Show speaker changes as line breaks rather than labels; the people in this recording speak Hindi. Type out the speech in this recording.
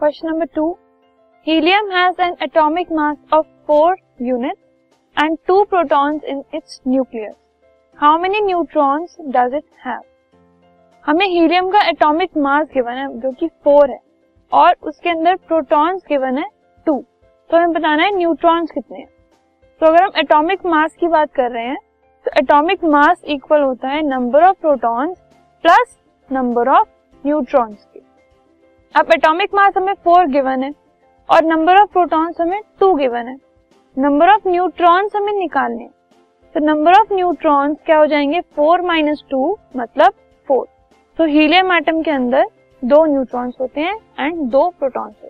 Question number 2. Helium has an atomic mass of 4 units and 2 protons in its nucleus. How many neutrons does it have? हमें हीलियम का एटॉमिक मास गिवन है, जो कि 4 है, और उसके अंदर प्रोटॉन्स गिवन है 2. तो हमें बताना है न्यूट्रॉन्स कितने हैं तो अगर हम एटॉमिक मास की बात कर रहे हैं तो एटॉमिक मास इक्वल होता है number of protons plus number of neutrons अब एटॉमिक मास हमें फोर गिवन है और नंबर ऑफ़ प्रोटॉन्स हमें टू गिवन है। नंबर ऑफ़ न्यूट्रॉन्स हमें निकालने तो नंबर ऑफ़ न्यूट्रॉन्स क्या हो जाएँगे? फोर माइनस टू मतलब फोर तो हीलियम एटम के अंदर दो न्यूट्रॉन्स होते हैं एंड दो प्रोटॉन्स होते हैं।